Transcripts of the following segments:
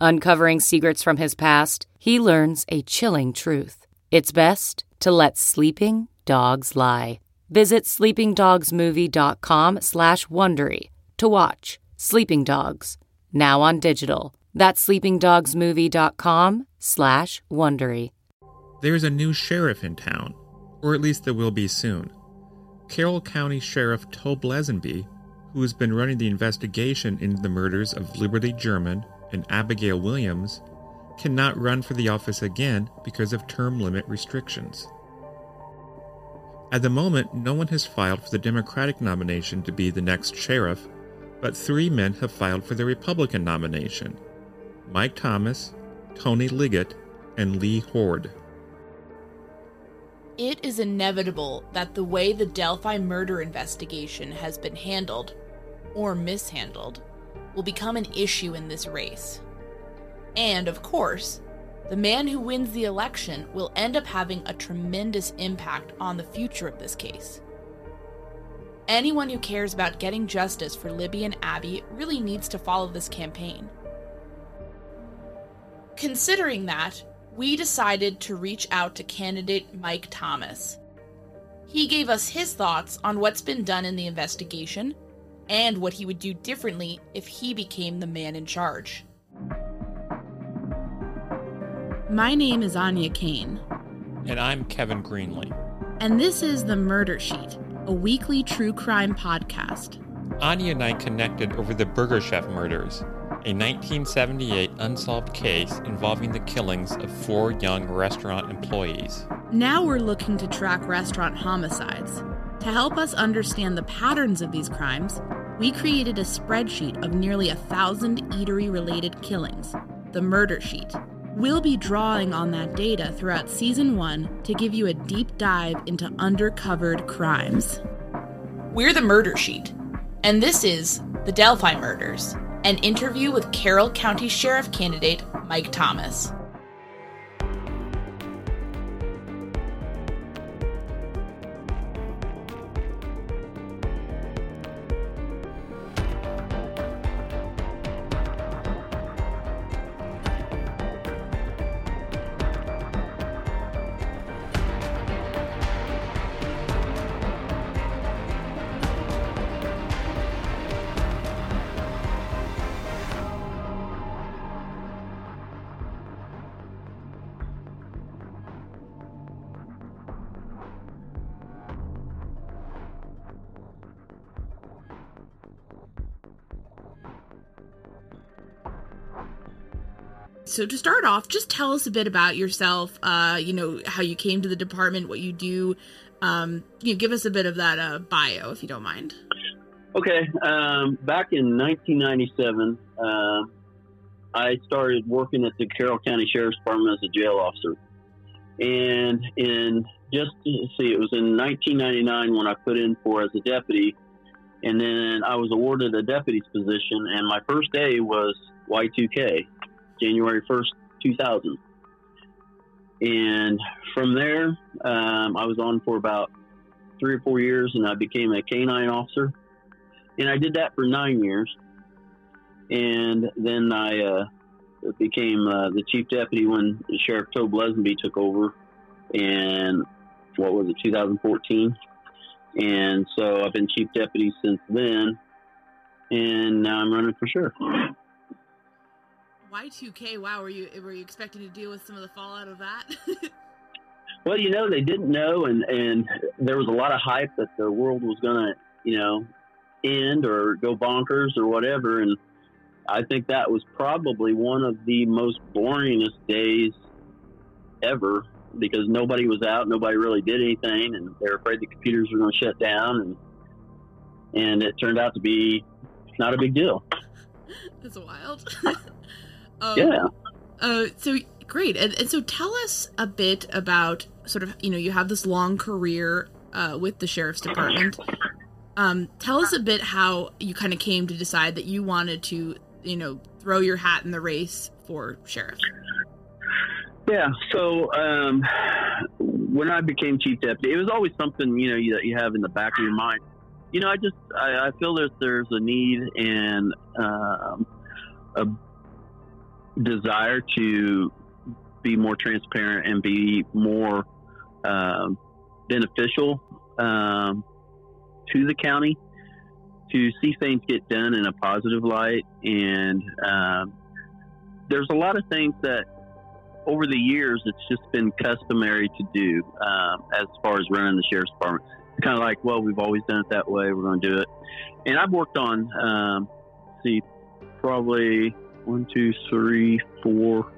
Uncovering secrets from his past, he learns a chilling truth. It's best to let sleeping dogs lie. Visit sleepingdogsmovie.com slash Wondery to watch Sleeping Dogs, now on digital. That's sleepingdogsmovie.com slash Wondery. There's a new sheriff in town, or at least there will be soon. Carroll County Sheriff Tobe Leazenby, who has been running the investigation into the murders of Liberty German and Abigail Williams, cannot run for the office again because of term limit restrictions. At the moment, no one has filed for the Democratic nomination to be the next sheriff, but three men have filed for the Republican nomination Mike Thomas, Tony Liggett, and Lee Hord. It is inevitable that the way the Delphi murder investigation has been handled, or mishandled, will become an issue in this race. And, of course, the man who wins the election will end up having a tremendous impact on the future of this case. Anyone who cares about getting justice for Libby and Abby really needs to follow this campaign. Considering that, we decided to reach out to candidate Mike Thomas. He gave us his thoughts on what's been done in the investigation and what he would do differently if he became the man in charge. My name is Aine Cain. And I'm Kevin Greenlee. And this is The Murder Sheet, a weekly true crime podcast. Anya and I connected over the Burger Chef murders, a 1978 unsolved case involving the killings of four young restaurant employees. Now we're looking to track restaurant homicides. To help us understand the patterns of these crimes, we created a spreadsheet of nearly a thousand eatery related killings, the Murder Sheet. We'll be drawing on that data throughout season one to give you a deep dive into undercovered crimes. We're the Murder Sheet, and this is The Delphi Murders, an interview with Carroll County Sheriff candidate Mike Thomas. So to start off, just tell us a bit about yourself. Uh, you know how you came to the department, what you do. Um, you know, give us a bit of that uh, bio, if you don't mind. Okay. Um, back in 1997, uh, I started working at the Carroll County Sheriff's Department as a jail officer. And in just see, it was in 1999 when I put in for as a deputy, and then I was awarded a deputy's position. And my first day was Y2K, January 1st, 2000. And from there, um, I was on for about three or four years, and I became a canine officer. And I did that for nine years. And then I uh, became uh, the chief deputy when Sheriff Tobe Leazenby took over, and what was it, 2014? And so I've been chief deputy since then, and now I'm running for sheriff. Y2K, wow, were you were you expecting to deal with some of the fallout of that? well, you know, they didn't know, and and there was a lot of hype that the world was gonna, you know, end or go bonkers or whatever, and I think that was probably one of the most boringest days ever because nobody was out, nobody really did anything, and they're afraid the computers were going to shut down, and and it turned out to be not a big deal. That's wild. um, yeah. Uh, so great, and, and so tell us a bit about sort of you know you have this long career uh, with the sheriff's department. Um, tell us a bit how you kind of came to decide that you wanted to you know throw your hat in the race for sheriff. Yeah. So um, when I became chief deputy, it was always something you know you, that you have in the back of your mind. You know, I just I, I feel that there's a need and um, a desire to be more transparent and be more um, beneficial um, to the county to see things get done in a positive light. And um, there's a lot of things that over the years it's just been customary to do um, as far as running the sheriff's department. It's kind of like, well, we've always done it that way. We're going to do it. And I've worked on, see, probably one, two, three, four,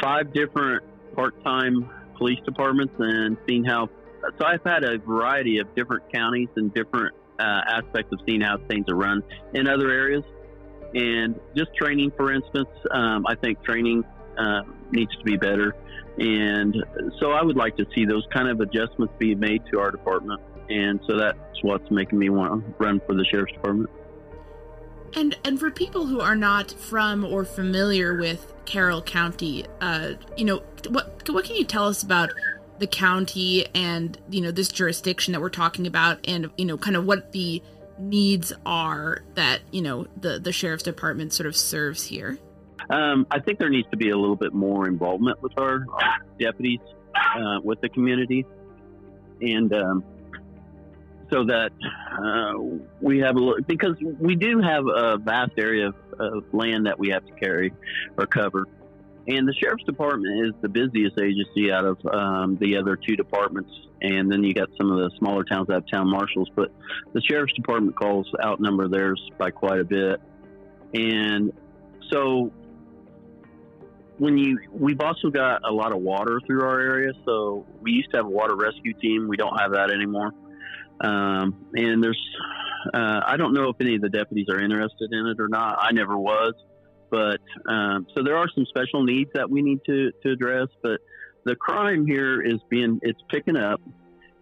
five different part-time police departments and seen how. So I've had a variety of different counties and different uh, aspects of seeing how things are run in other areas. And just training, for instance, um, I think training uh, needs to be better. And so I would like to see those kind of adjustments be made to our department. And so that's what's making me want to run for the sheriff's department. And and for people who are not from or familiar with Carroll County, uh, you know, what what can you tell us about the county and you know this jurisdiction that we're talking about and you know kind of what the needs are that you know the the sheriff's department sort of serves here? Um, i think there needs to be a little bit more involvement with our, our deputies uh, with the community. And um, so that uh, we have a little because we do have a vast area of, of land that we have to carry or cover and the sheriff's department is the busiest agency out of um, the other two departments. And then you got some of the smaller towns that have town marshals, but the sheriff's department calls outnumber theirs by quite a bit. And so when you, we've also got a lot of water through our area. So we used to have a water rescue team. We don't have that anymore. Um, and there's, uh, I don't know if any of the deputies are interested in it or not. I never was. But um, so there are some special needs that we need to, to address. But the crime here is being it's picking up,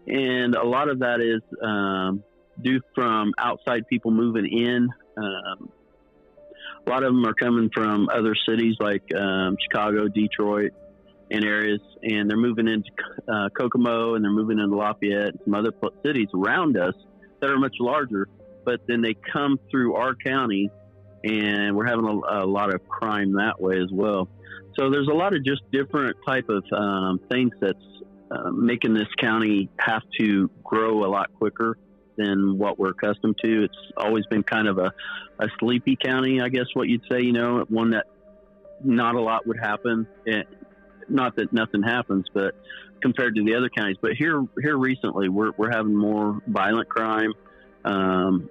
and a lot of that is um, due from outside people moving in. Um, a lot of them are coming from other cities like um, Chicago, Detroit, and areas, and they're moving into uh, Kokomo and they're moving into Lafayette and some other cities around us that are much larger. But then they come through our county and we're having a, a, lot of crime that way as well. So there's a lot of just different type of um, things that's uh, making this county have to grow a lot quicker than what we're accustomed to. It's always been kind of a, a sleepy county, I guess what you'd say. You know, one that not a lot would happen. Not that nothing happens, but compared to the other counties. But here, here recently, we're we're having more violent crime um,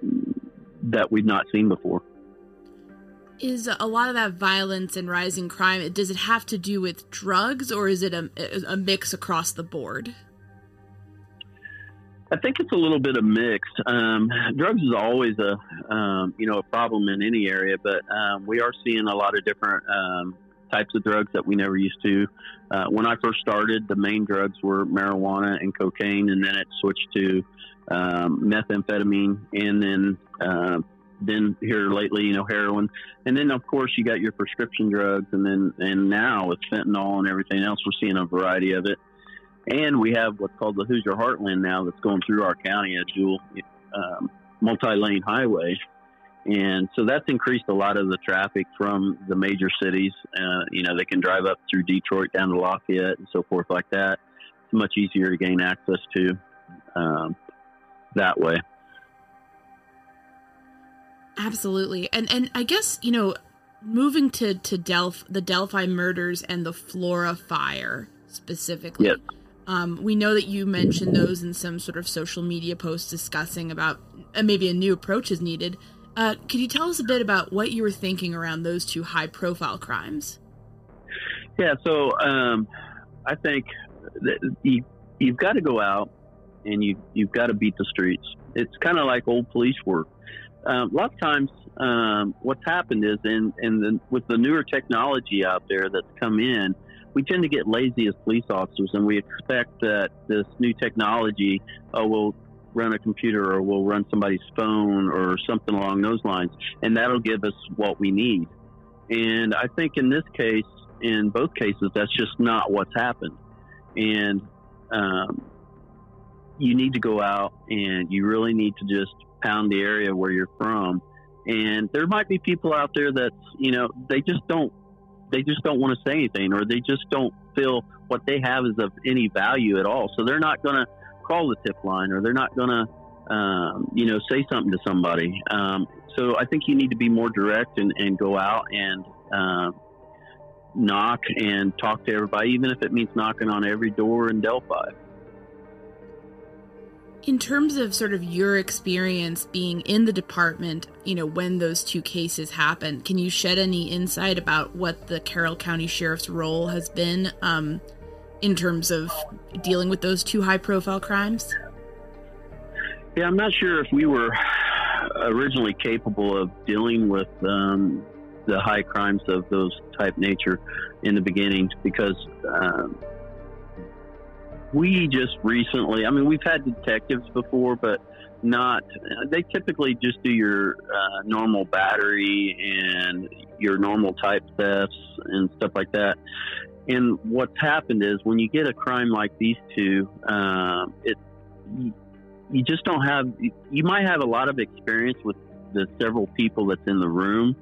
that we've not seen before. Is a lot of that violence and rising crime, does it have to do with drugs or is it a, a mix across the board? I think it's a little bit of a mix. Um, drugs is always a um, you know a problem in any area, but um, we are seeing a lot of different um, types of drugs that we never used to. Uh, when I first started, the main drugs were marijuana and cocaine, and then it switched to um, methamphetamine, and then uh, then here lately, you know, heroin, and then of course you got your prescription drugs, and then and now with fentanyl and everything else, we're seeing a variety of it. And we have what's called the Hoosier Heartland now that's going through our county, a dual um, multi-lane highway. And so that's increased a lot of the traffic from the major cities. Uh, you know, they can drive up through Detroit down to Lafayette and so forth like that. It's much easier to gain access to um, that way. Absolutely. And and I guess, you know, moving to to Delph the Delphi murders and the Flora fire specifically. Yep. Um, we know that you mentioned those in some sort of social media post discussing about uh, maybe a new approach is needed. Uh, could you tell us a bit about what you were thinking around those two high profile crimes? Yeah, so um, I think you, you've got to go out and you, you've got to beat the streets. It's kind of like old police work. Um, a lot of times, um, what's happened is, in, in the, with the newer technology out there that's come in, we tend to get lazy as police officers and we expect that this new technology, oh, we'll run a computer or we'll run somebody's phone or something along those lines, and that'll give us what we need. And I think in this case, in both cases, that's just not what's happened. And um, you need to go out and you really need to just pound the area where you're from. And there might be people out there that, you know, they just don't they just don't want to say anything or they just don't feel what they have is of any value at all. So they're not going to call the tip line or they're not going to, um, you know, say something to somebody. Um, so I think you need to be more direct and, and go out and uh, knock and talk to everybody, even if it means knocking on every door in Delphi. In terms of sort of your experience being in the department, you know, when those two cases happened, can you shed any insight about what the Carroll County Sheriff's role has been um, in terms of dealing with those two high profile crimes? Yeah, I'm not sure if we were originally capable of dealing with um, the high crimes of those type nature in the beginning because um, we just recently, I mean, we've had detectives before, but not, they typically just do your uh, normal battery and your normal type thefts and stuff like that. And what's happened is when you get a crime like these two, um, it, you just don't have, you might have a lot of experience with the several people that's in the room.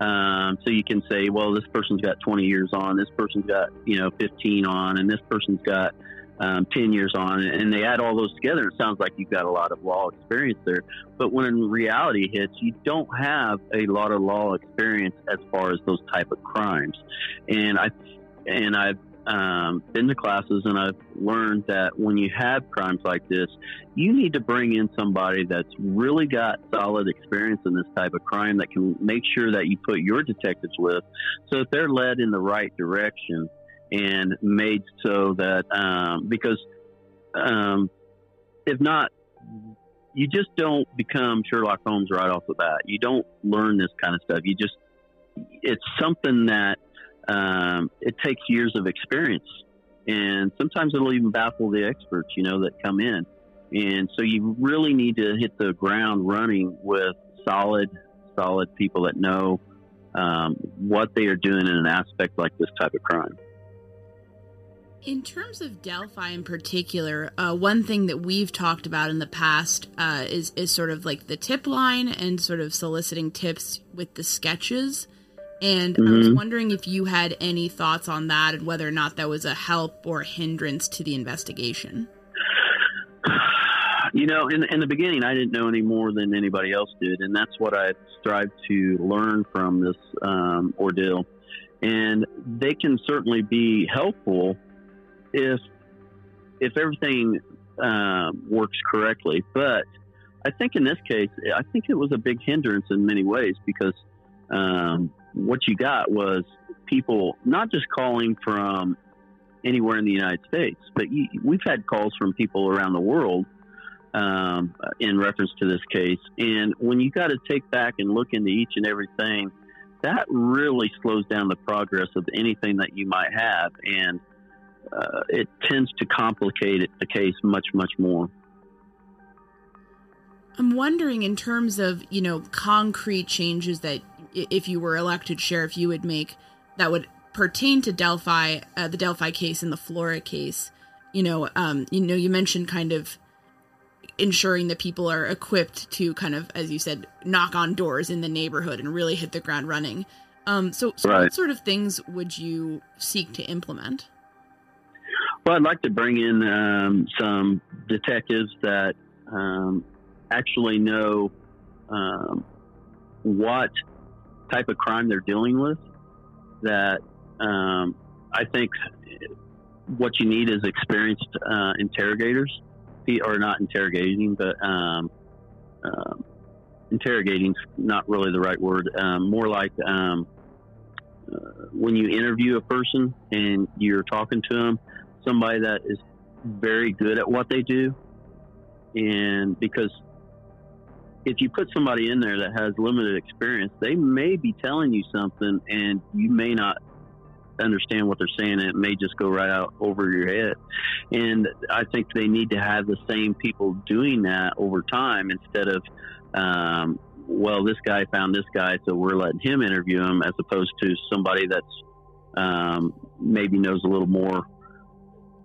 Um, so you can say, well, this person's got 20 years on, this person's got, you know, 15 on, and this person's got, um, 10 years on, and they add all those together, it sounds like you've got a lot of law experience there. But when reality hits, you don't have a lot of law experience as far as those type of crimes. And I and I've um, been to classes and I've learned that when you have crimes like this, you need to bring in somebody that's really got solid experience in this type of crime that can make sure that you put your detectives with so that they're led in the right direction and made so that um, because um, if not, you just don't become Sherlock Holmes right off the bat. You don't learn this kind of stuff. You just it's something that um, it takes years of experience, and sometimes it'll even baffle the experts, you know, that come in. And so you really need to hit the ground running with solid, solid people that know um, what they are doing in an aspect like this type of crime. In terms of Delphi in particular, uh, one thing that we've talked about in the past uh, is is sort of like the tip line and sort of soliciting tips with the sketches. And mm-hmm. I was mm-hmm. wondering if you had any thoughts on that and whether or not that was a help or a hindrance to the investigation. You know, in, in the beginning, I didn't know any more than anybody else did, and that's what I strived to learn from this um, ordeal. And they can certainly be helpful if if everything uh, works correctly. But I think in this case, I think it was a big hindrance in many ways because um, what you got was people not just calling from anywhere in the United States, but you, we've had calls from people around the world um, in reference to this case. And when you got to take back and look into each and everything, that really slows down the progress of anything that you might have, and uh, it tends to complicate the case much, much more. I'm wondering, in terms of you know concrete changes that if you were elected sheriff, you would make that would pertain to Delphi, uh, the Delphi case and the Flora case. You know, um, you know, you mentioned kind of ensuring that people are equipped to kind of, as you said, knock on doors in the neighborhood and really hit the ground running. Um, so, so right. what sort of things would you seek to implement? Well, I'd like to bring in um, some detectives that um, actually know um, what type of crime they're dealing with. That um, I think what you need is experienced uh, interrogators or not interrogating, but um, um, interrogating's not really the right word. Um, more like um, uh, when you interview a person and you're talking to them, somebody that is very good at what they do, and because if you put somebody in there that has limited experience, they may be telling you something and you may not understand what they're saying and it may just go right out over your head. And I think they need to have the same people doing that over time instead of, um, well, this guy found this guy, so we're letting him interview him, as opposed to somebody that's um, maybe knows a little more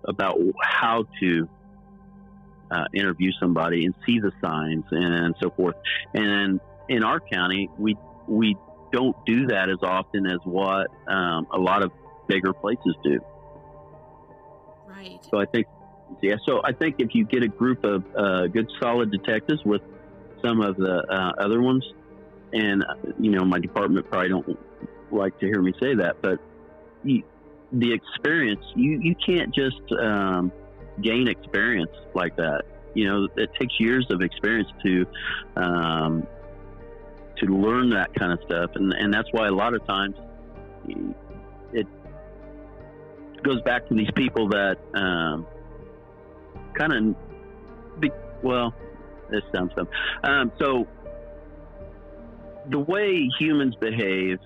about how to uh, interview somebody and see the signs and so forth. And in our county, we we don't do that as often as what um, a lot of bigger places do. Right. So I think, yeah. So I think if you get a group of uh, good, solid detectives with some of the uh, other ones, and uh, you know, my department probably don't like to hear me say that, but you, the experience, you you can't just um, gain experience like that. You know, it takes years of experience to um, to learn that kind of stuff, and and that's why a lot of times it goes back to these people that um, kind of well, this sounds dumb. Um, so the way humans behave,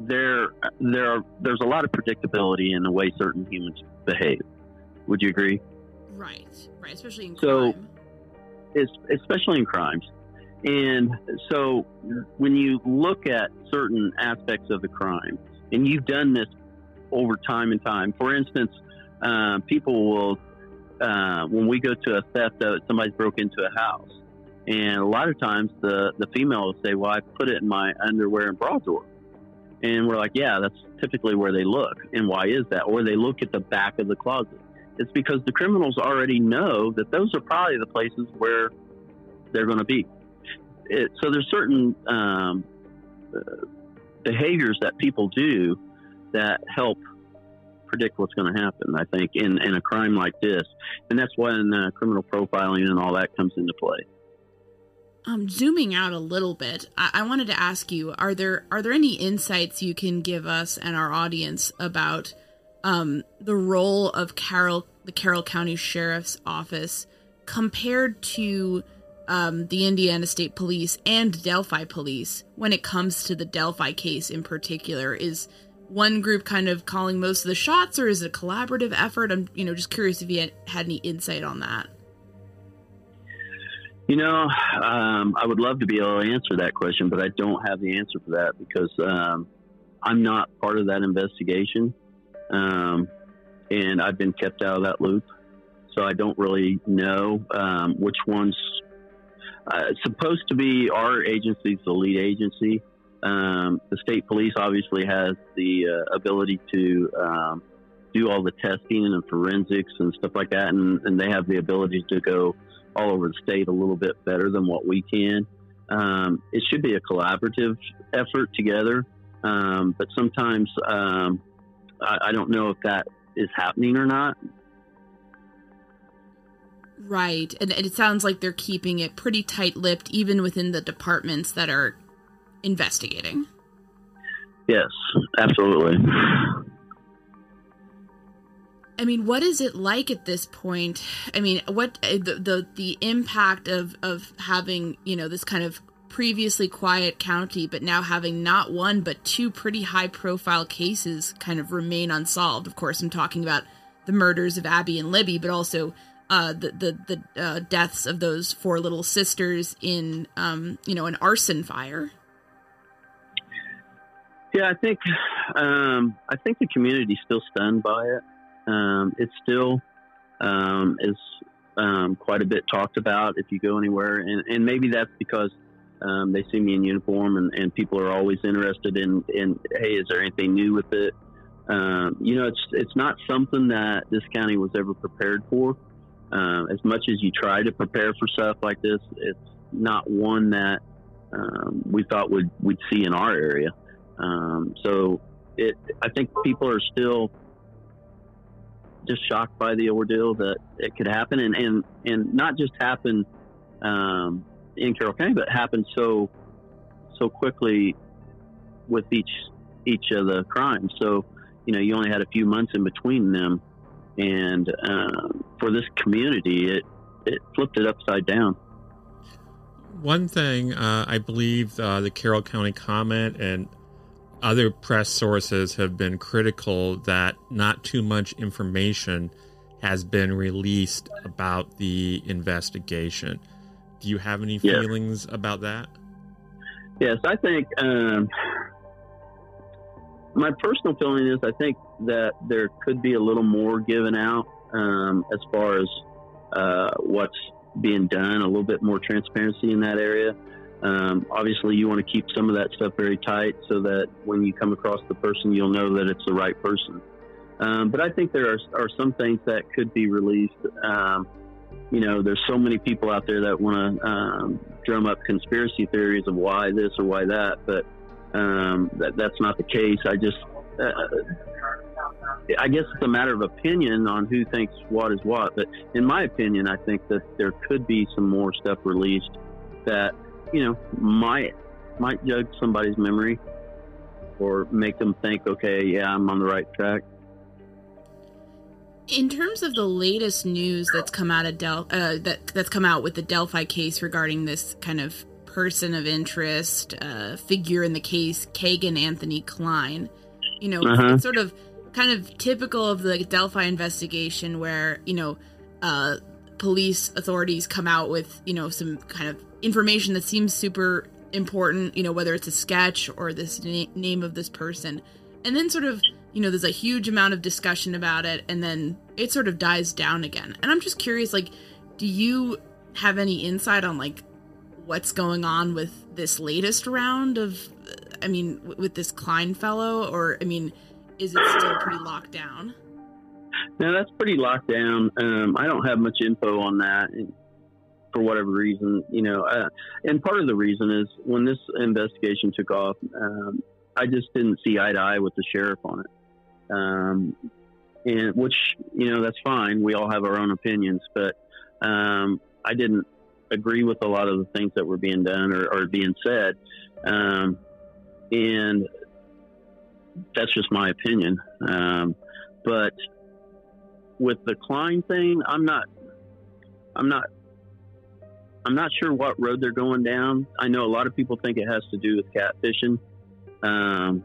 there there are, there's a lot of predictability in the way certain humans behave. Would you agree? Right, right, especially in so, crime. It's, especially in crimes. And so when you look at certain aspects of the crime, and you've done this over time and time, for instance, uh, people will, uh, when we go to a theft, uh, somebody's broke into a house. And a lot of times the, the female will say, Well, I put it in my underwear and bra drawer. And we're like, Yeah, that's typically where they look. And why is that? Or they look at the back of the closet. It's because the criminals already know that those are probably the places where they're going to be it, so there's certain um, uh, behaviors that people do that help predict what's going to happen. I think in, in a crime like this, and that's when uh, criminal profiling and all that comes into play. Um, zooming out a little bit, I-, I wanted to ask you: Are there are there any insights you can give us and our audience about um, the role of Carroll, the Carroll County Sheriff's Office, compared to um, the Indiana State Police and Delphi Police when it comes to the Delphi case in particular? Is one group kind of calling most of the shots, or is it a collaborative effort? I'm, you know, just curious if you had, had any insight on that. You know, um, I would love to be able to answer that question, but I don't have the answer for that because um, I'm not part of that investigation, um, and I've been kept out of that loop. So I don't really know um, which ones uh, supposed to be our agency's the lead agency. Um, the state police obviously has the uh, ability to um, do all the testing and forensics and stuff like that, and, and, they have the ability to go all over the state a little bit better than what we can. Um, it should be a collaborative effort together, um, but sometimes um, I, I don't know if that is happening or not. Right. And it sounds like they're keeping it pretty tight lipped, even within the departments that are investigating. Yes, absolutely. I mean, what is it like at this point? I mean, what uh, the the, the impact of of having you know this kind of previously quiet county, but now having not one but two pretty high profile cases kind of remain unsolved. Of course, I'm talking about the murders of Abby and Libby, but also uh, the the the uh, deaths of those four little sisters in um, you know an arson fire. Yeah, I think um, I think the community's still stunned by it. Um, it still um, is um, quite a bit talked about if you go anywhere, and, and maybe that's because um, they see me in uniform, and, and people are always interested in, in hey, is there anything new with it? Um, you know, it's it's not something that this county was ever prepared for. Uh, as much as you try to prepare for stuff like this, it's not one that um, we thought would we'd see in our area. Um, so it, I think people are still just shocked by the ordeal that it could happen, and and and not just happen um, in Carroll County, but happened so so quickly with each each of the crimes. So you know, you only had a few months in between them, and um, for this community, it it flipped it upside down. One thing uh, I believe uh, the Carroll County Comet and other press sources have been critical that not too much information has been released about the investigation. Do you have any feelings about that? Yes, I think um, my personal feeling is I think that there could be a little more given out um, as far as uh, what's being done, a little bit more transparency in that area. Um, obviously, you want to keep some of that stuff very tight so that when you come across the person, you'll know that it's the right person. Um, but I think there are, are some things that could be released. Um, you know, there's so many people out there that want to um, drum up conspiracy theories of why this or why that, but um, that that's not the case. I just, uh, I guess it's a matter of opinion on who thinks what is what. But in my opinion, I think that there could be some more stuff released that you know might might jug somebody's memory or make them think, okay, yeah, I'm on the right track. In terms of the latest news that's come out of Del, uh, that that's come out with the Delphi case regarding this kind of person of interest uh, figure in the case, Kegan Anthony Kline, you know, Uh-huh. it's sort of kind of typical of the Delphi investigation where you know uh, police authorities come out with you know some kind of information that seems super important, you know, whether it's a sketch or this na- name of this person, and then sort of you know there's a huge amount of discussion about it and then it sort of dies down again and i'm just curious like do you have any insight on like what's going on with this latest round of i mean with this kline fellow or i mean is it still pretty locked down Now that's pretty locked down. Um, I don't have much info on that for whatever reason, you know. Uh, and part of the reason is when this investigation took off, um, I just didn't see eye to eye with the sheriff on it. Um, and which you know that's fine. We all have our own opinions, but um, I didn't agree with a lot of the things that were being done or, or being said. Um, and that's just my opinion. Um, but with the Kline thing, I'm not, I'm not, I'm not sure what road they're going down. I know a lot of people think it has to do with catfishing, um,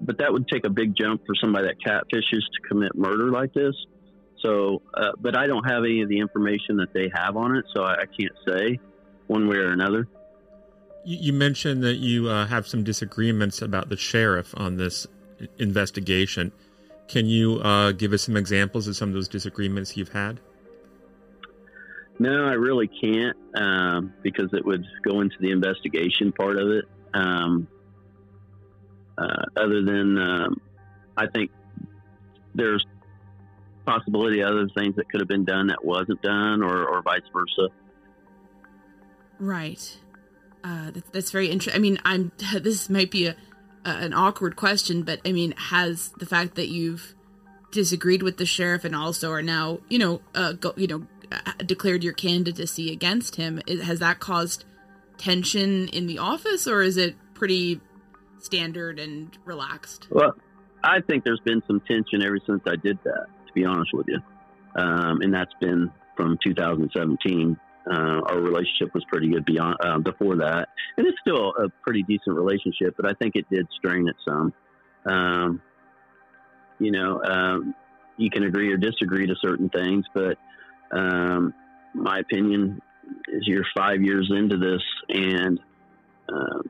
but that would take a big jump for somebody that catfishes to commit murder like this. So, uh, but I don't have any of the information that they have on it, so I, I can't say one way or another. You, you mentioned that you uh, have some disagreements about the sheriff on this investigation. Can you uh, give us some examples of some of those disagreements you've had? No, I really can't um, because it would go into the investigation part of it. Um, other than, um, I think there's possibility of other things that could have been done that wasn't done, or, or vice versa. right uh that, that's very interesting i mean i'm this might be a, a an awkward question but i mean has the fact that you've disagreed with the sheriff and also are now you know uh go, you know uh, declared your candidacy against him has that caused tension in the office, or is it pretty standard and relaxed? Well, I think there's been some tension ever since I did that. To be honest with you, um, and that's been from 2017. Uh, our relationship was pretty good beyond uh, before that, and it's still a pretty decent relationship. But I think it did strain it some. Um, you know, um, you can agree or disagree to certain things, but um, my opinion is you're five years into this, and uh,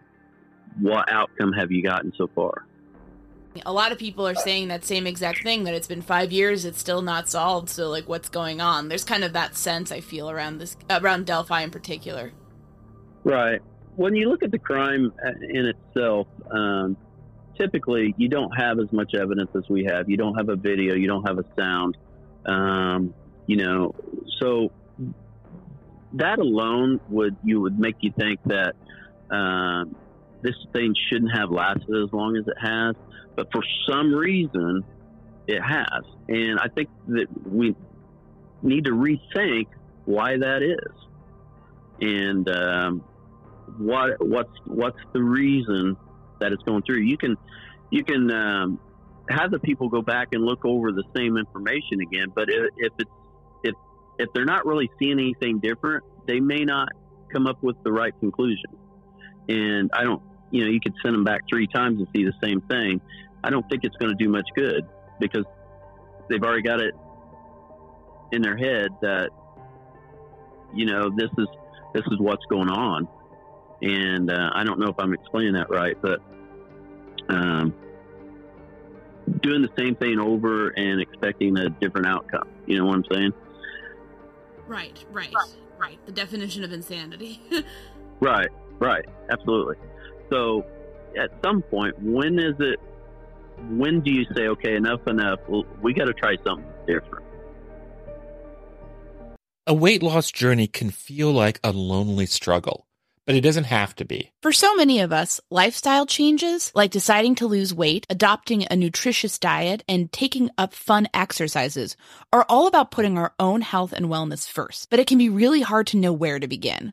what outcome have you gotten so far? A lot of people are saying that same exact thing that it's been five years, it's still not solved. So, like, what's going on? There's kind of that sense I feel around this, around Delphi in particular. Right. When you look at the crime uh, in itself, um, typically you don't have as much evidence as we have. You don't have a video, you don't have a sound. Um, you know, so that alone would you would make you think that um, this thing shouldn't have lasted as long as it has, but for some reason it has, and I think that we need to rethink why that is, and um, what what's what's the reason that it's going through. You can you can um, have the people go back and look over the same information again, but if, if it's if if they're not really seeing anything different, they may not come up with the right conclusion. And I don't, you know, you could send them back three times and see the same thing. I don't think it's going to do much good because they've already got it in their head that you know this is this is what's going on and uh, I don't know if I'm explaining that right, but um, doing the same thing over and expecting a different outcome. You know what I'm saying? Right, right, right. The definition of insanity. right, right. Absolutely. So, at some point, when is it? When do you say, okay, enough, enough? Well, we got to try something different. A weight loss journey can feel like a lonely struggle but it doesn't have to be. For so many of us, lifestyle changes, like deciding to lose weight, adopting a nutritious diet, and taking up fun exercises, are all about putting our own health and wellness first. But it can be really hard to know where to begin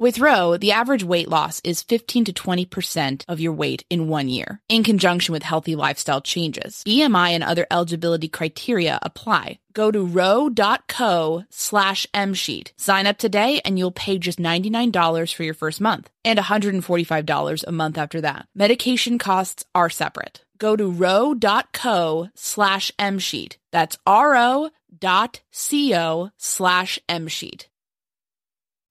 With Ro, the average weight loss is 15 to 20% of your weight in one year, in conjunction with healthy lifestyle changes. BMI and other eligibility criteria apply. Go to ro.co slash msheet. Sign up today and you'll pay just $99 for your first month and $145 a month after that. Medication costs are separate. Go to ro.co slash msheet. That's ro.co slash msheet.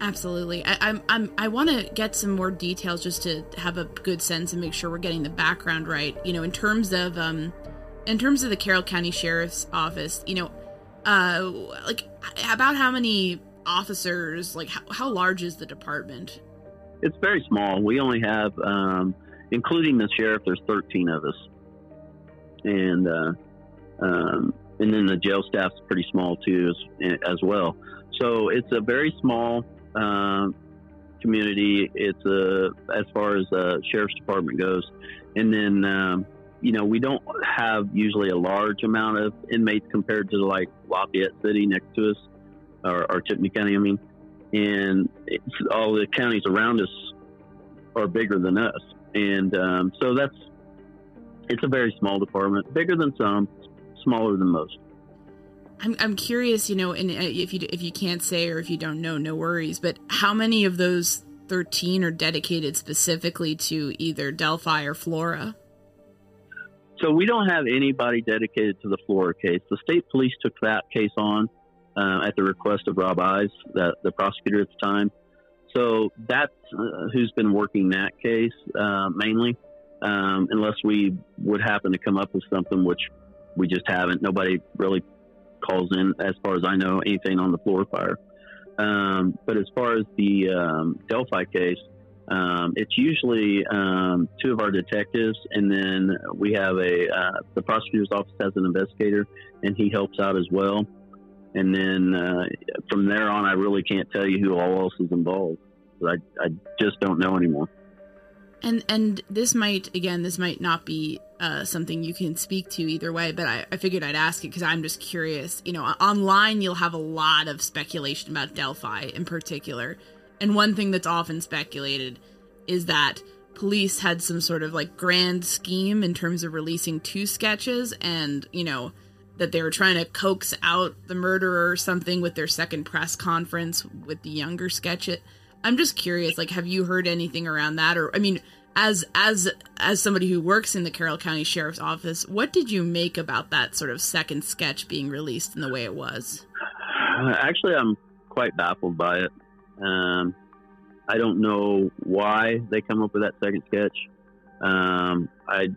Absolutely. I, I'm, I'm, I want to get some more details just to have a good sense and make sure we're getting the background right. You know, in terms of um, in terms of the Carroll County Sheriff's Office, you know, uh, like about how many officers, like how, how large is the department? It's very small. We only have, um, including the sheriff, there's 13 of us, and uh, um, and then the jail staff's pretty small too as, as well. So it's a very small uh, community. It's a as far as the sheriff's department goes, and then um, you know we don't have usually a large amount of inmates compared to like Lafayette City next to us, or, or Tippecanoe County. I mean, and all the counties around us are bigger than us, and um, so that's it's a very small department, bigger than some, smaller than most. I'm I'm curious, you know, and uh, if you if you can't say or if you don't know, no worries. But how many of those 13 are dedicated specifically to either Delphi or Flora? So we don't have anybody dedicated to the Flora case. The state police took that case on uh, at the request of Rob Ives, the, the prosecutor at the time. So that's uh, who's been working that case uh, mainly, um, unless we would happen to come up with something which we just haven't. Nobody really calls in, as far as I know, anything on the Flora fire. Um, but as far as the um, Delphi case, um, it's usually um, two of our detectives, and then we have a uh, the prosecutor's office has an investigator, and he helps out as well. And then uh, from there on, I really can't tell you who all else is involved. I, I just don't know anymore. And and this might again, this might not be uh, something you can speak to either way, but I, I figured I'd ask it because I'm just curious. You know, online you'll have a lot of speculation about Delphi in particular, and one thing that's often speculated is that police had some sort of like grand scheme in terms of releasing two sketches, and you know that they were trying to coax out the murderer or something with their second press conference with the younger sketch. I'm just curious, like, have you heard anything around that? Or, I mean, as as as somebody who works in the Carroll County Sheriff's Office, what did you make about that sort of second sketch being released in the way it was? Actually, I'm quite baffled by it. Um, I don't know why they come up with that second sketch. Um, I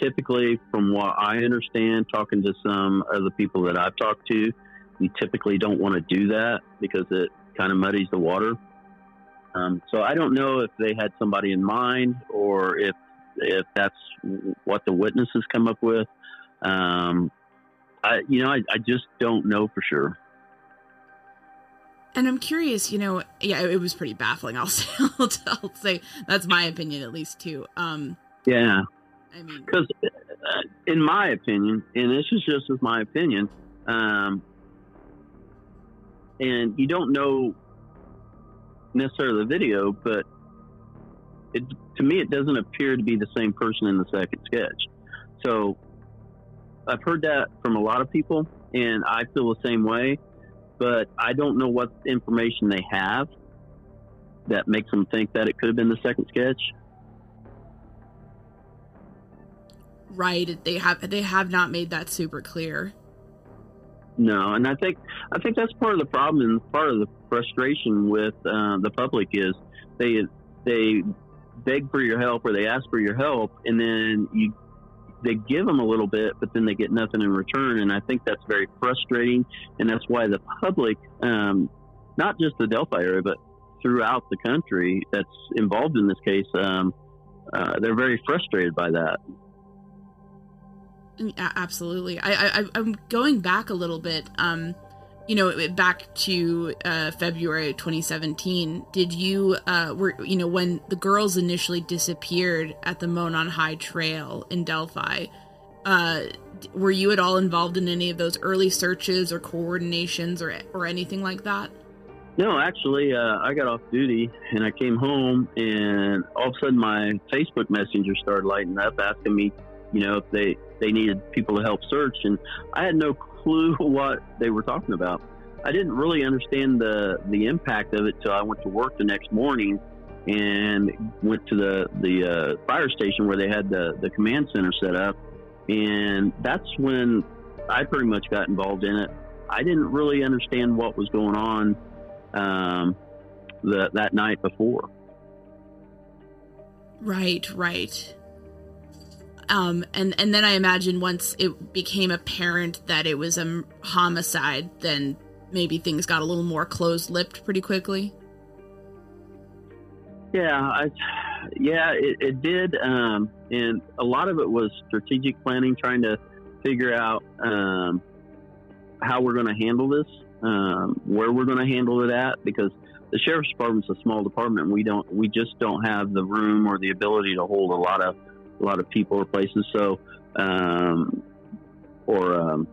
typically, from what I understand, talking to some of the people that I've talked to, you typically don't want to do that because it kind of muddies the water. Um, so I don't know if they had somebody in mind or if if that's what the witnesses come up with. Um, I, you know, I, I just don't know for sure. And I'm curious, you know, yeah, it, was pretty baffling. I'll say, I'll, I'll, say that's my opinion at least too. Um, yeah, I mean, because uh, in my opinion, and this is just as my opinion, um, and you don't know necessarily the video, but it, to me, it doesn't appear to be the same person in the second sketch. So I've heard that from a lot of people, and I feel the same way. But I don't know what information they have that makes them think that it could have been the second sketch. Right. They have they have not made that super clear. No, and I think I think that's part of the problem and part of the frustration with uh, the public is they they beg for your help or they ask for your help, and then you they give them a little bit, but then they get nothing in return, and I think that's very frustrating, and that's why the public, um, not just the Delphi area, but throughout the country that's involved in this case, um, uh, they're very frustrated by that. Yeah, absolutely. I, I I'm going back a little bit. Um, you know, back to uh, February 2017. Did you uh, were you know when the girls initially disappeared at the Monon High Trail in Delphi? Uh, were you at all involved in any of those early searches or coordinations or or anything like that? No, actually, uh, I got off duty and I came home, and all of a sudden my Facebook Messenger started lighting up, asking me you know, if they, they needed people to help search. And I had no clue what they were talking about. I didn't really understand the, the impact of it till I went to work the next morning and went to the, the uh, fire station where they had the, the command center set up. And that's when I pretty much got involved in it. I didn't really understand what was going on um, the, that night before. Right, right Um, and and then I imagine once it became apparent that it was a homicide, then maybe things got a little more closed-lipped pretty quickly. Yeah, I, yeah, it, it did, um, and a lot of it was strategic planning, trying to figure out um, how we're going to handle this, um, where we're going to handle it at, because the sheriff's department's a small department. We don't, we just don't have the room or the ability to hold a lot of, a lot of people or places. So, um, or um,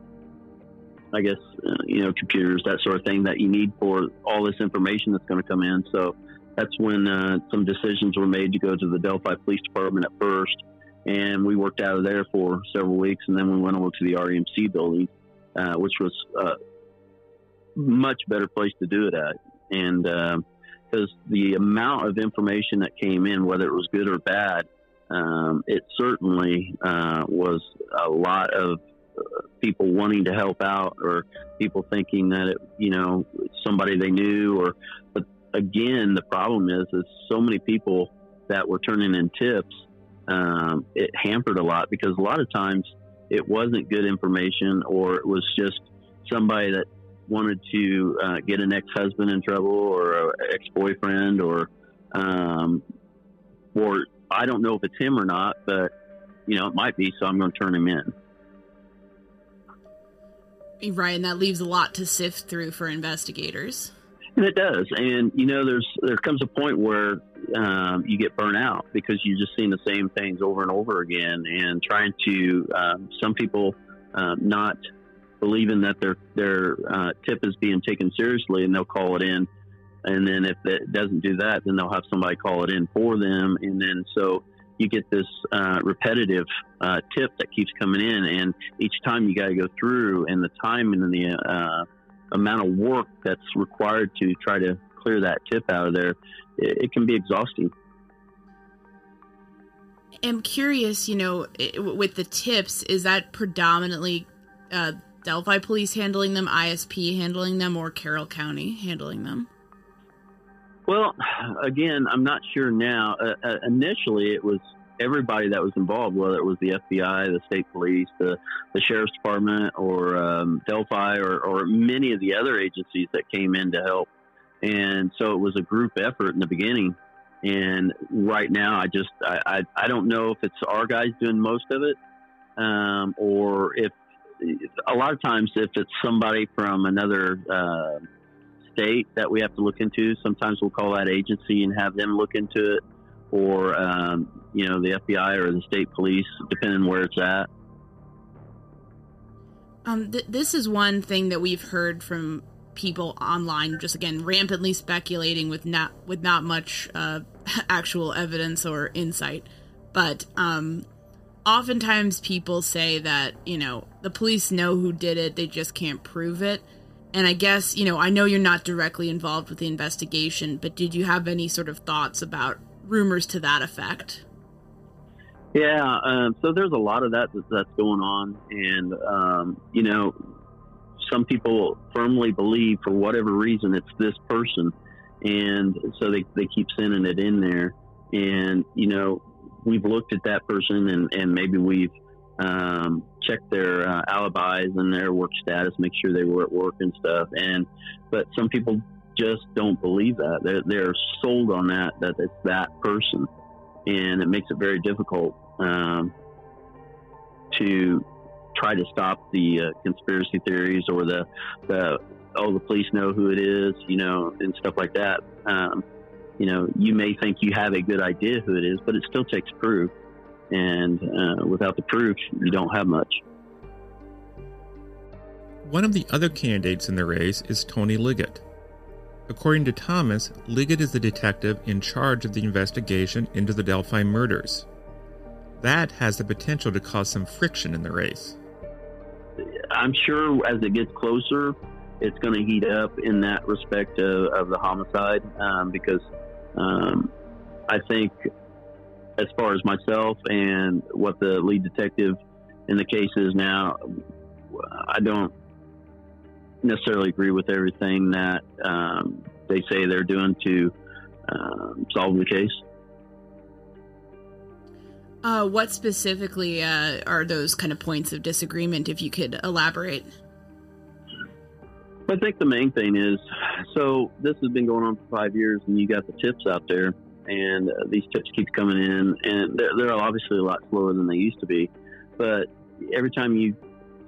I guess uh, you know computers, that sort of thing that you need for all this information that's going to come in. So that's when uh, some decisions were made to go to the Delphi Police Department at first, and we worked out of there for several weeks, and then we went over to the REMC building, uh, which was a much better place to do it at, and because uh, the amount of information that came in, whether it was good or bad, um, it certainly uh, was a lot of people wanting to help out or people thinking that it, you know, somebody they knew or, but again, the problem is, is so many people that were turning in tips, um, it hampered a lot because a lot of times it wasn't good information or it was just somebody that wanted to uh, get an ex-husband in trouble or an ex-boyfriend or, um, or I don't know if it's him or not, but you know, it might be, so I'm going to turn him in. Right, and that leaves a lot to sift through for investigators. And it does, and you know, there's there comes a point where um, you get burnt out because you're just seeing the same things over and over again, and trying to um, some people um, not believing that their their uh, tip is being taken seriously, and they'll call it in, and then if it doesn't do that, then they'll have somebody call it in for them, and then so you get this uh, repetitive uh, tip that keeps coming in, and each time you got to go through, and the time and the uh, amount of work that's required to try to clear that tip out of there, it, it can be exhausting. I'm curious, you know, with the tips, is that predominantly uh, Delphi Police handling them, ISP handling them, or Carroll County handling them? Well, again, I'm not sure now. Uh, uh, initially, it was everybody that was involved, whether it was the FBI, the state police, the, the sheriff's department, or um, Delphi, or, or many of the other agencies that came in to help. And so it was a group effort in the beginning. And right now, I just I, I, I don't know if it's our guys doing most of it, um, or if a lot of times if it's somebody from another uh, state that we have to look into. Sometimes we'll call that agency and have them look into it, or um, you know the FBI or the state police, depending where it's at. Um, th- this is one thing that we've heard from people online, just again rampantly speculating with not with not much uh, actual evidence or insight. But um, oftentimes people say that you know the police know who did it, they just can't prove it. And I guess, you know, I know you're not directly involved with the investigation, but did you have any sort of thoughts about rumors to that effect? Yeah, um, so there's a lot of that that's going on. And, um, you know, some people firmly believe for whatever reason it's this person. And so they, they keep sending it in there. And, you know, we've looked at that person and, and maybe we've um, check their uh, alibis and their work status, make sure they were at work and stuff. And but some people just don't believe that. They're, they're sold on that that it's that person, and it makes it very difficult um, to try to stop the uh, conspiracy theories or the the oh the police know who it is, you know, and stuff like that. Um, you know, you may think you have a good idea who it is, but it still takes proof and uh, without the proof, you don't have much. One of the other candidates in the race is Tony Liggett. According to Thomas, Liggett is the detective in charge of the investigation into the Delphi murders. That has the potential to cause some friction in the race. I'm sure as it gets closer, it's going to heat up in that respect of, of the homicide um, because um, I think as far as myself and what the lead detective in the case is now, I don't necessarily agree with everything that um, they say they're doing to um, solve the case. Uh, what specifically uh, are those kind of points of disagreement, if you could elaborate? I think the main thing is so this has been going on for five years, and you got the tips out there, and uh, these tips keep coming in, and they're, they're obviously a lot slower than they used to be. But every time you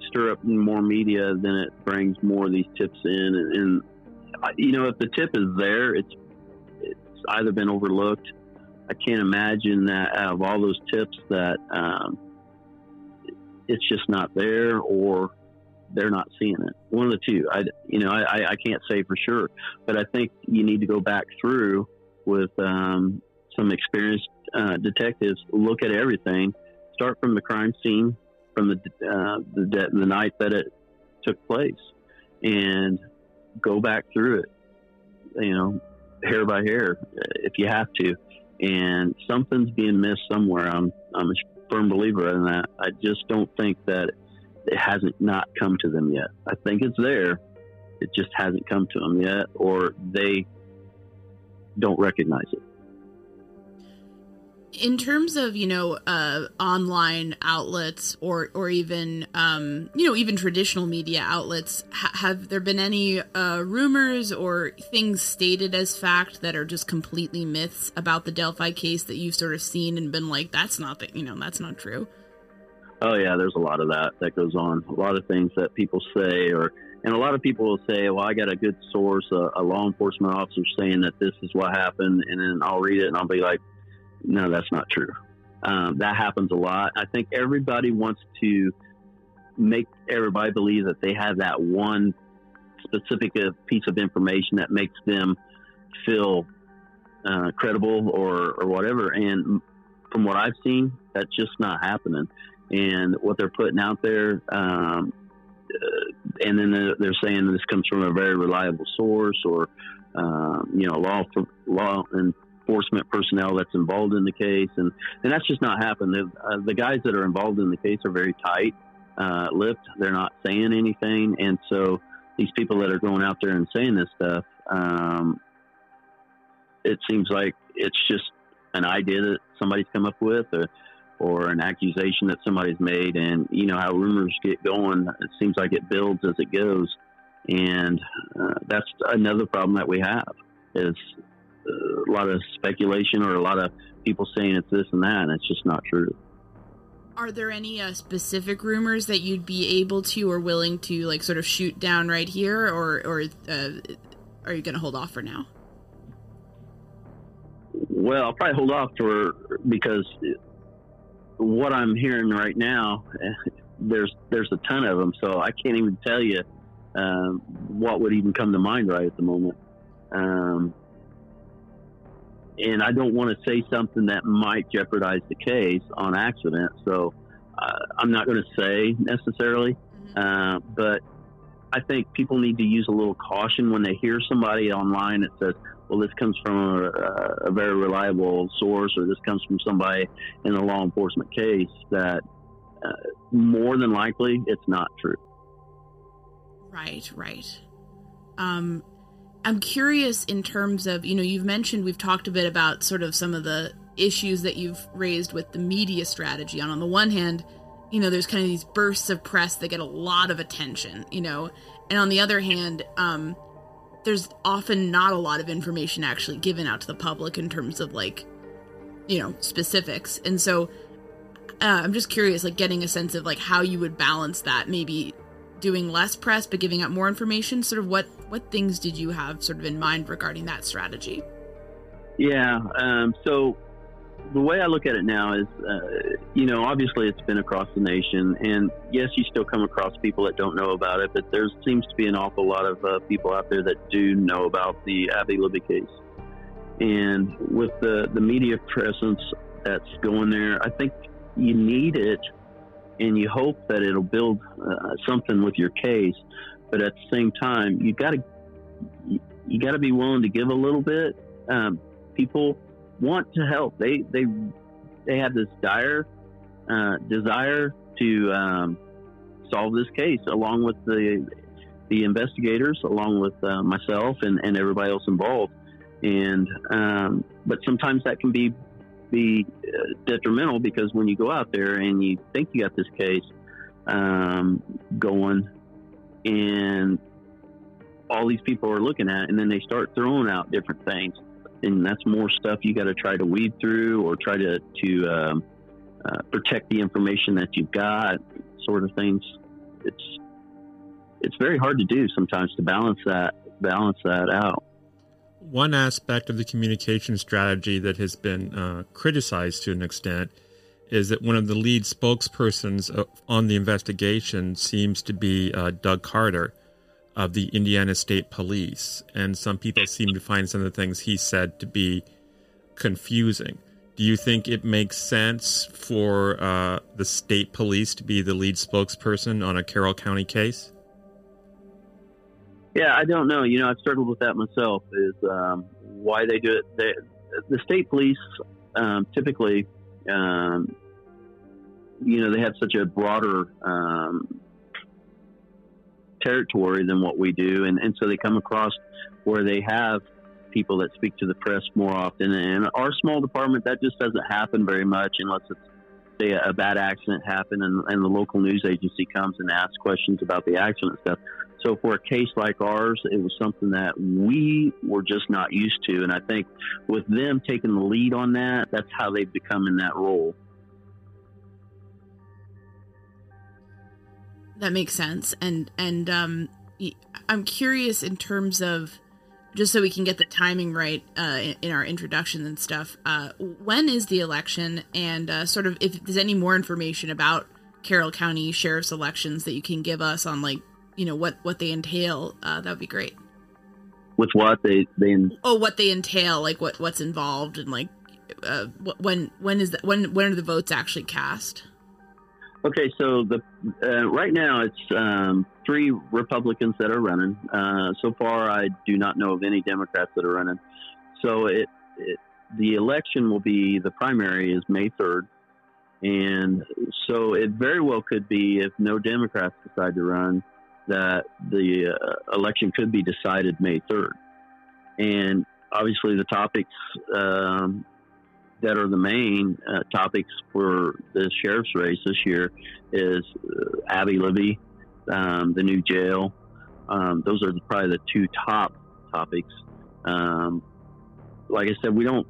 stir up more media, then it brings more of these tips in, and, and uh, you know if the tip is there, it's it's either been overlooked I can't imagine that out of all those tips that um, it's just not there or they're not seeing it. One of the two. I, you know, I, I can't say for sure, but I think you need to go back through with um, some experienced uh, detectives, look at everything, start from the crime scene, from the uh, the, the night that it took place, and go back through it. You know, hair by hair, if you have to and something's being missed somewhere. I'm I'm a firm believer in that. I just don't think that it hasn't not come to them yet. I think it's there. It just hasn't come to them yet, or they don't recognize it. In terms of you know uh, online outlets or or even um, you know even traditional media outlets ha- have there been any uh, rumors or things stated as fact that are just completely myths about the delphi case that you've sort of seen and been like that's not the, you know that's not true oh yeah there's a lot of that that goes on. A lot of things that people say or and a lot of people will say well i got a good source a, a law enforcement officer saying that this is what happened and then i'll read it and i'll be like no, that's not true. Um, that happens a lot. I think everybody wants to make everybody believe that they have that one specific uh, piece of information that makes them feel uh, credible or, or whatever. And from what I've seen, that's just not happening. And what they're putting out there, um, uh, and then they're, saying this comes from a very reliable source or, um, you know, law for, law enforcement personnel that's involved in the case, and and that's just not happened. The, uh, the guys that are involved in the case are very tight uh, lipped. They're not saying anything, and so these people that are going out there and saying this stuff, um, it seems like it's just an idea that somebody's come up with, or or an accusation that somebody's made, and you know how rumors get going. It seems like it builds as it goes, and uh, that's another problem that we have is a lot of speculation or a lot of people saying it's this and that, and it's just not true. Are there any uh, specific rumors that you'd be able to or willing to like sort of shoot down right here, or or uh, are you going to hold off for now? Well, I'll probably hold off for because what I'm hearing right now, there's there's a ton of them, so I can't even tell you um, what would even come to mind right at the moment. Um, and I don't want to say something that might jeopardize the case on accident. So uh, I'm not going to say necessarily, mm-hmm. uh, but I think people need to use a little caution when they hear somebody online that says, well, this comes from a, a very reliable source or this comes from somebody in a law enforcement case that uh, more than likely it's not true. Right, right. Um, I'm curious in terms of, you know, you've mentioned, we've talked a bit about sort of some of the issues that you've raised with the media strategy. And on the one hand, you know, there's kind of these bursts of press that get a lot of attention, you know, and on the other hand, um, there's often not a lot of information actually given out to the public in terms of like, you know, specifics. And so uh, I'm just curious, like getting a sense of like how you would balance that, maybe doing less press but giving out more information. Sort of what what things did you have sort of in mind regarding that strategy? Yeah. Um, so the way I look at it now is, uh, you know, obviously it's been across the nation, and yes, you still come across people that don't know about it, but there seems to be an awful lot of uh, people out there that do know about the Abby Libby case. And with the, the media presence that's going there, I think you need it and you hope that it'll build uh, something with your case but at the same time, you got to you, got to be willing to give a little bit. Um, people want to help. They they they have this dire uh, desire to um, solve this case, along with the the investigators, along with uh, myself and, and everybody else involved. And um, but sometimes that can be be uh, detrimental because when you go out there and you think you got this case um, going, and all these people are looking at, and then they start throwing out different things, and that's more stuff you got to try to weed through or try to to um, uh, protect the information that you've got, sort of things. It's it's very hard to do sometimes to balance that balance that out. One aspect of the communication strategy that has been uh, criticized to an extent is that one of the lead spokespersons uh, on the investigation seems to be uh, Doug Carter of the Indiana State Police. And some people seem to find some of the things he said to be confusing. Do you think it makes sense for uh, the state police to be the lead spokesperson on a Carroll County case? Yeah, I don't know. You know, I've struggled with that myself. Is um, why they do it? They, the state police um, typically, um, you know, they have such a broader um, territory than what we do, and, and so they come across where they have people that speak to the press more often. And our small department, that just doesn't happen very much unless it's say a bad accident happened and, and the local news agency comes and asks questions about the accident stuff. So for a case like ours, it was something that we were just not used to. And I think with them taking the lead on that, that's how they've become in that role. That makes sense. And and um, I'm curious in terms of just so we can get the timing right uh, in, in, our introduction and stuff. Uh, when is the election, and uh, sort of if there's any more information about Carroll County Sheriff's elections that you can give us on like you know what what they entail, uh, that would be great. With what they they oh what they entail, like what what's involved, and like uh, when when is that when when are the votes actually cast? Okay, so the uh, right now it's um, three Republicans that are running. Uh, so far, I do not know of any Democrats that are running. So it, it the election will be the primary is May third, and so it very well could be if no Democrats decide to run that the uh, election could be decided May third, and obviously the topics um, that are the main uh, topics for the sheriff's race this year is uh, Abby Libby, um, the new jail. Um, those are probably the two top topics. Um, like I said, we don't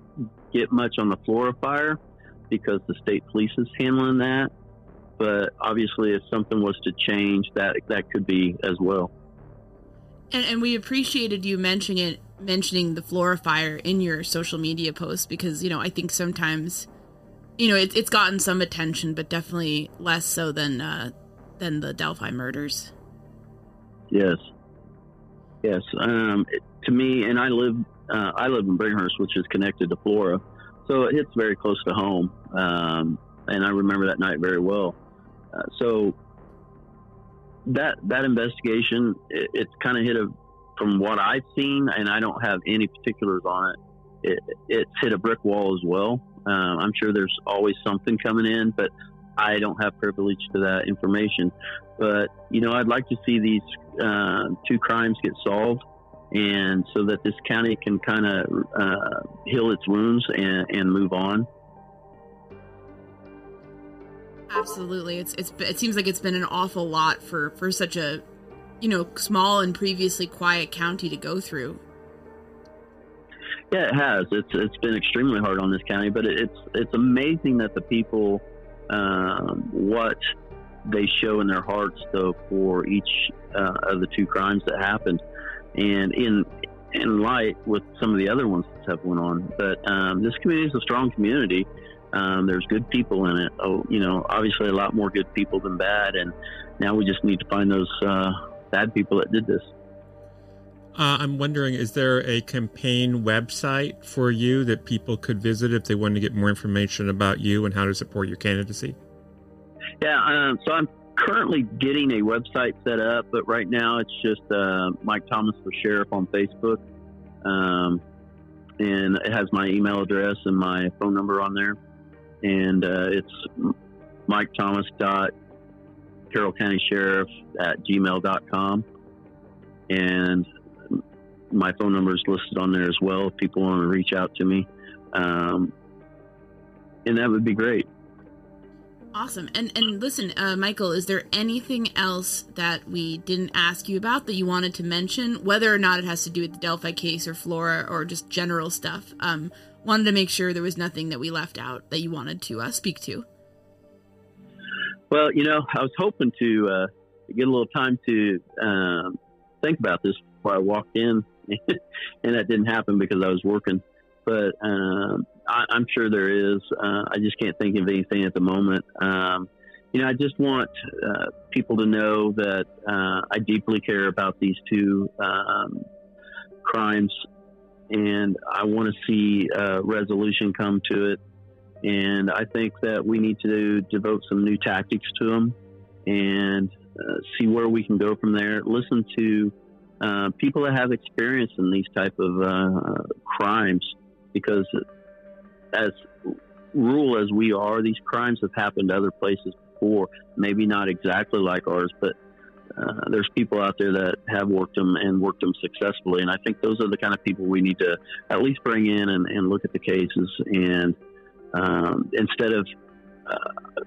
get much on the Flora fire because the state police is handling that. But obviously, if something was to change, that that could be as well. And, and we appreciated you mentioning it, mentioning the Flora fire in your social media posts because you know I think sometimes, you know, it, it's gotten some attention, but definitely less so than uh, than the Delphi murders. Yes, yes. Um, it, to me, and I live uh, I live in Bringhurst, which is connected to Flora, so it hits very close to home. Um, and I remember that night very well. Uh, so that that investigation, it, it's kind of hit a from what I've seen, and I don't have any particulars on it. it it's hit a brick wall as well. Um, I'm sure there's always something coming in, but I don't have privilege to that information. But you know, I'd like to see these uh, two crimes get solved, and so that this county can kind of uh, heal its wounds and, and move on. Absolutely, it's it's it seems like it's been an awful lot for for such a you know small and previously quiet county to go through. Yeah, it has. It's it's been extremely hard on this county, but it's it's amazing that the people um, what they show in their hearts though for each uh, of the two crimes that happened, and in in light with some of the other ones that have went on. But um, this community is a strong community um, there's good people in it. Oh, you know, obviously a lot more good people than bad, and now we just need to find those uh, bad people that did this. Uh, I'm wondering, is there a campaign website for you that people could visit if they want to get more information about you and how to support your candidacy? Yeah, um, so I'm currently getting a website set up, but right now it's just uh, Mike Thomas for Sheriff on Facebook. Um, and it has my email address and my phone number on there and uh, it's Mike Thomas dot Carroll County Sheriff at gmail.com. And my phone number is listed on there as well if people want to reach out to me. Um, and that would be great. Awesome. And and listen, uh, Michael, is there anything else that we didn't ask you about that you wanted to mention, whether or not it has to do with the Delphi case or Flora or just general stuff? Um, wanted to make sure there was nothing that we left out that you wanted to uh, speak to. Well, you know, I was hoping to uh, get a little time to um, think about this before I walked in, and that didn't happen because I was working. But um, I, am sure there is. Uh, I just can't think of anything at the moment. Um, you know, I just want uh, people to know that uh, I deeply care about these two um, crimes, and I want to see a resolution come to it. And I think that we need to devote some new tactics to them and uh, see where we can go from there. Listen to uh, people that have experience in these type of uh, crimes because as rural as we are, these crimes have happened other places before. Maybe not exactly like ours, but uh, there's people out there that have worked them and worked them successfully. And I think those are the kind of people we need to at least bring in and, and look at the cases. And um, instead of, uh,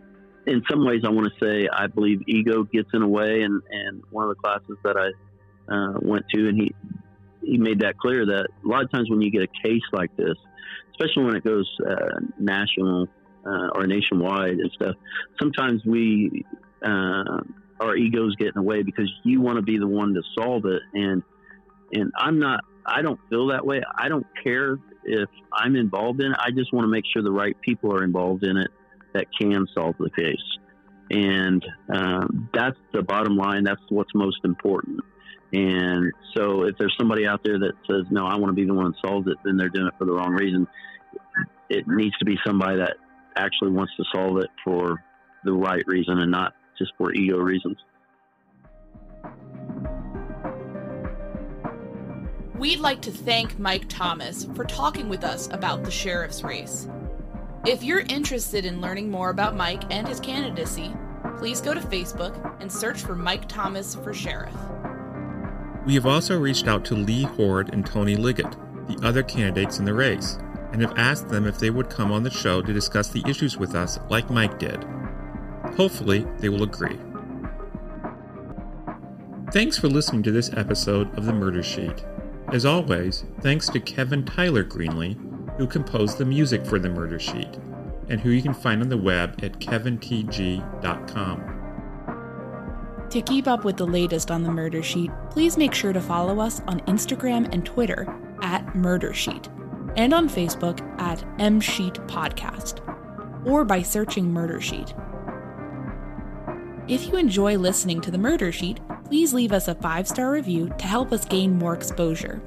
in some ways, I want to say I believe ego gets in a way. And, and one of the classes that I uh, went to, and he he made that clear that a lot of times when you get a case like this, especially when it goes uh, national uh, or nationwide and stuff, sometimes we uh, our egos get in the way because you want to be the one to solve it, and and I'm not. I don't feel that way. I don't care if I'm involved in it. I just want to make sure the right people are involved in it that can solve the case. And um, that's the bottom line. That's what's most important. And so if there's somebody out there that says, no, I want to be the one that solves it, then they're doing it for the wrong reason. It needs to be somebody that actually wants to solve it for the right reason and not just for ego reasons. We'd like to thank Mike Thomas for talking with us about the sheriff's race. If you're interested in learning more about Mike and his candidacy, please go to Facebook and search for Mike Thomas for Sheriff. We have also reached out to Lee Hord and Tony Liggett, the other candidates in the race, and have asked them if they would come on the show to discuss the issues with us like Mike did. Hopefully, they will agree. Thanks for listening to this episode of The Murder Sheet. As always, thanks to Kevin Tyler Greenlee, who composed the music for The Murder Sheet, and who you can find on the web at kevintg.com. To keep up with the latest on the Murder Sheet, please make sure to follow us on Instagram and Twitter at Murder Sheet, and on Facebook at M Sheet Podcast, or by searching Murder Sheet. If you enjoy listening to the Murder Sheet, please leave us a five star review to help us gain more exposure.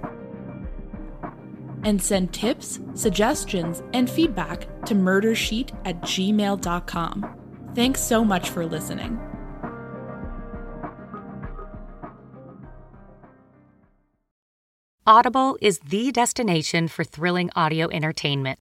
And send tips, suggestions, and feedback to murdersheet at gmail.com. Thanks so much for listening. Audible is the destination for thrilling audio entertainment.